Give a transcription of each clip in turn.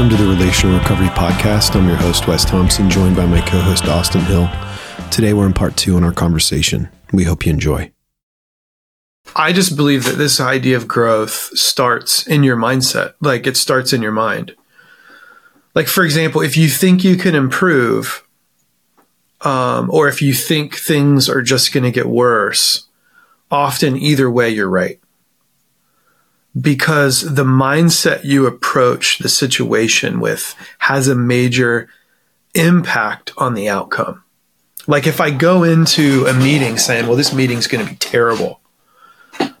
Welcome to the Relational Recovery Podcast. I'm your host, Wes Thompson, joined by my co host, Austin Hill. Today, we're in part two in our conversation. We hope you enjoy. I just believe that this idea of growth starts in your mindset. Like it starts in your mind. Like, for example, if you think you can improve, um, or if you think things are just going to get worse, often either way, you're right because the mindset you approach the situation with has a major impact on the outcome. Like if I go into a meeting saying, well, this meeting's going to be terrible,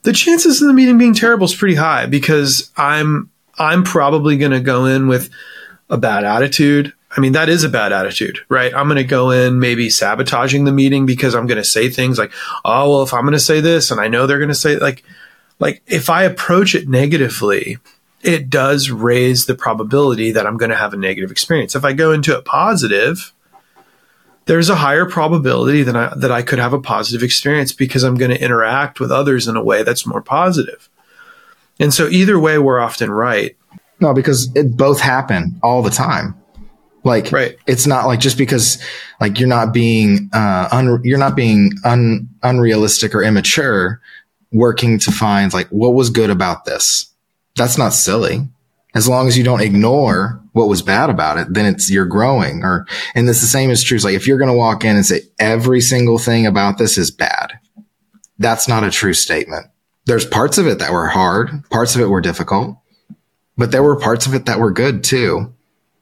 the chances of the meeting being terrible is pretty high because I'm, I'm probably going to go in with a bad attitude. I mean, that is a bad attitude, right? I'm going to go in maybe sabotaging the meeting because I'm going to say things like, oh, well, if I'm going to say this and I know they're going to say like, like if I approach it negatively, it does raise the probability that I'm going to have a negative experience. If I go into it positive, there's a higher probability that I, that I could have a positive experience because I'm going to interact with others in a way that's more positive. And so either way, we're often right. No, because it both happen all the time. Like, right. it's not like just because like you're not being, uh, un- you're not being un- unrealistic or immature working to find like what was good about this. That's not silly. As long as you don't ignore what was bad about it, then it's you're growing. Or and it's the same is true. It's like if you're to walk in and say every single thing about this is bad, that's not a true statement. There's parts of it that were hard, parts of it were difficult, but there were parts of it that were good too.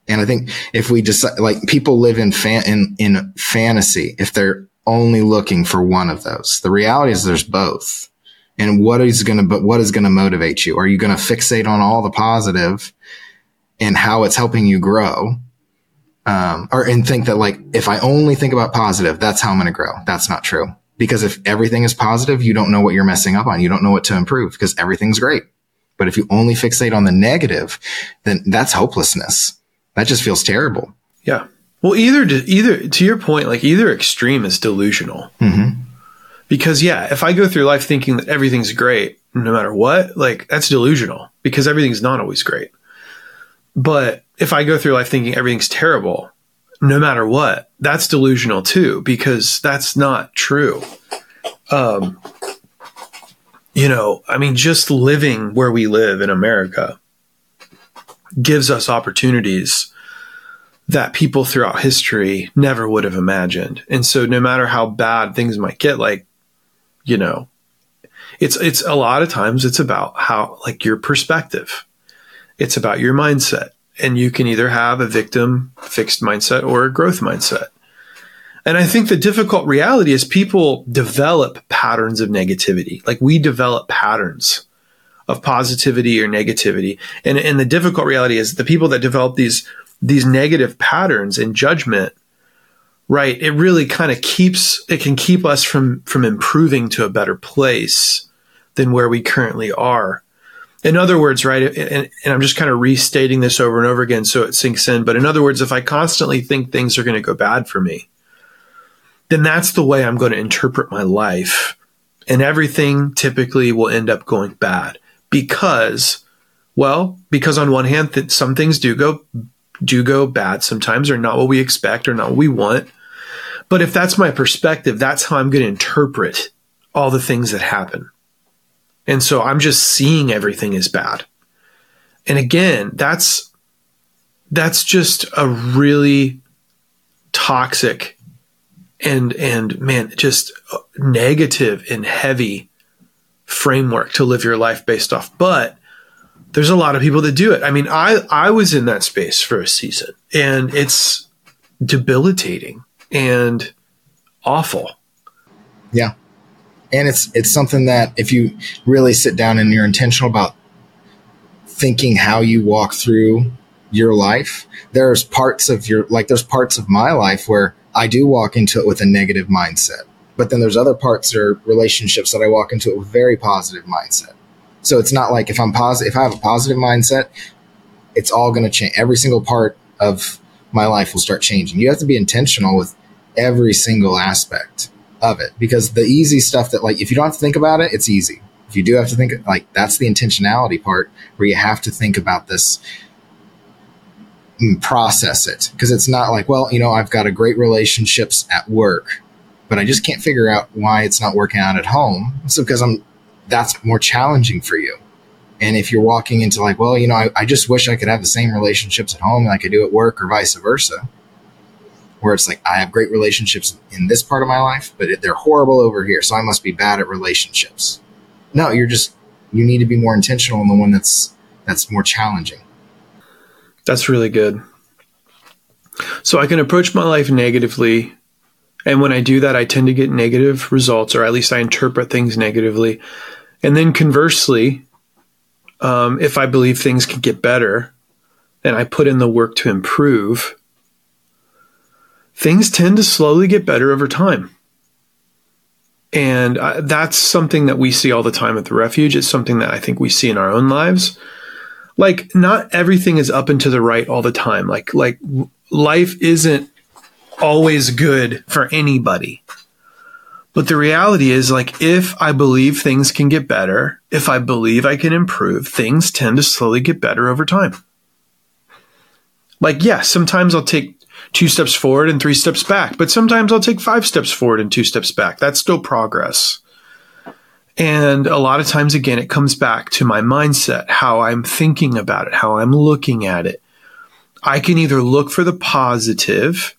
And I think if we just like people live in fan in, in fantasy if they're only looking for one of those. The reality is there's both and what is going to, but what is going to motivate you? Are you going to fixate on all the positive and how it's helping you grow? Um, or and think that like, if I only think about positive, that's how I'm going to grow. That's not true. Because if everything is positive, you don't know what you're messing up on. You don't know what to improve because everything's great. But if you only fixate on the negative, then that's hopelessness. That just feels terrible. Yeah. Well, either either to your point, like either extreme is delusional. Mm-hmm. Because yeah, if I go through life thinking that everything's great no matter what, like that's delusional because everything's not always great. But if I go through life thinking everything's terrible no matter what, that's delusional too because that's not true. Um you know, I mean just living where we live in America gives us opportunities that people throughout history never would have imagined. And so no matter how bad things might get, like you know, it's, it's a lot of times it's about how, like your perspective. It's about your mindset. And you can either have a victim fixed mindset or a growth mindset. And I think the difficult reality is people develop patterns of negativity. Like we develop patterns of positivity or negativity. And, and the difficult reality is the people that develop these, these negative patterns in judgment right. It really kind of keeps it can keep us from from improving to a better place than where we currently are. In other words right and, and i'm just kind of restating this over and over again so it sinks in but in other words if i constantly think things are going to go bad for me then that's the way i'm going to interpret my life and everything typically will end up going bad because well because on one hand th- some things do go do go bad sometimes or not what we expect or not what we want but if that's my perspective, that's how I'm going to interpret all the things that happen. And so I'm just seeing everything as bad. And again, that's that's just a really toxic and and man, just negative and heavy framework to live your life based off. But there's a lot of people that do it. I mean, I I was in that space for a season and it's debilitating and awful. Yeah. And it's it's something that if you really sit down and you're intentional about thinking how you walk through your life, there's parts of your like there's parts of my life where I do walk into it with a negative mindset. But then there's other parts or relationships that I walk into it with a very positive mindset. So it's not like if I'm positive if I have a positive mindset, it's all going to change. Every single part of my life will start changing. You have to be intentional with every single aspect of it because the easy stuff that like if you don't have to think about it, it's easy. If you do have to think like that's the intentionality part where you have to think about this mm, process it because it's not like, well, you know, I've got a great relationships at work, but I just can't figure out why it's not working out at home. So because I'm, that's more challenging for you. And if you're walking into like, well, you know, I, I just wish I could have the same relationships at home like I do at work or vice versa, where it's like, I have great relationships in this part of my life, but they're horrible over here. So I must be bad at relationships. No, you're just, you need to be more intentional in the one that's, that's more challenging. That's really good. So I can approach my life negatively. And when I do that, I tend to get negative results, or at least I interpret things negatively. And then conversely, um, if I believe things can get better and I put in the work to improve, things tend to slowly get better over time. And uh, that's something that we see all the time at the refuge. It's something that I think we see in our own lives. Like, not everything is up and to the right all the time. Like, like life isn't always good for anybody. But the reality is, like, if I believe things can get better, if I believe I can improve, things tend to slowly get better over time. Like, yeah, sometimes I'll take two steps forward and three steps back, but sometimes I'll take five steps forward and two steps back. That's still progress. And a lot of times, again, it comes back to my mindset, how I'm thinking about it, how I'm looking at it. I can either look for the positive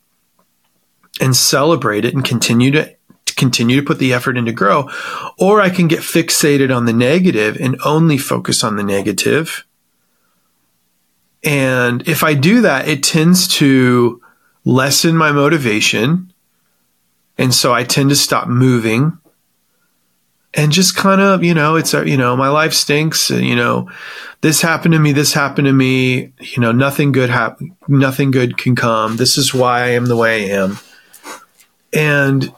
and celebrate it and continue to continue to put the effort in to grow, or I can get fixated on the negative and only focus on the negative. And if I do that, it tends to lessen my motivation. And so I tend to stop moving and just kind of, you know, it's, you know, my life stinks. You know, this happened to me. This happened to me. You know, nothing good happen. Nothing good can come. This is why I am the way I am. And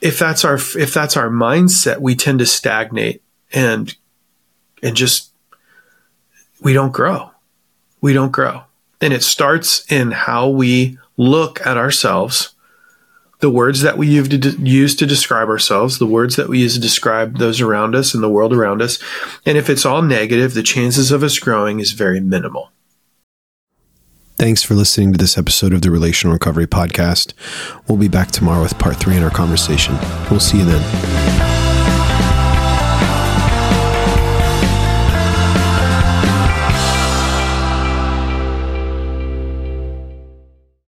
if that's our if that's our mindset, we tend to stagnate and and just we don't grow. We don't grow. And it starts in how we look at ourselves, the words that we use to describe ourselves, the words that we use to describe those around us and the world around us. And if it's all negative, the chances of us growing is very minimal. Thanks for listening to this episode of the Relational Recovery Podcast. We'll be back tomorrow with part three in our conversation. We'll see you then.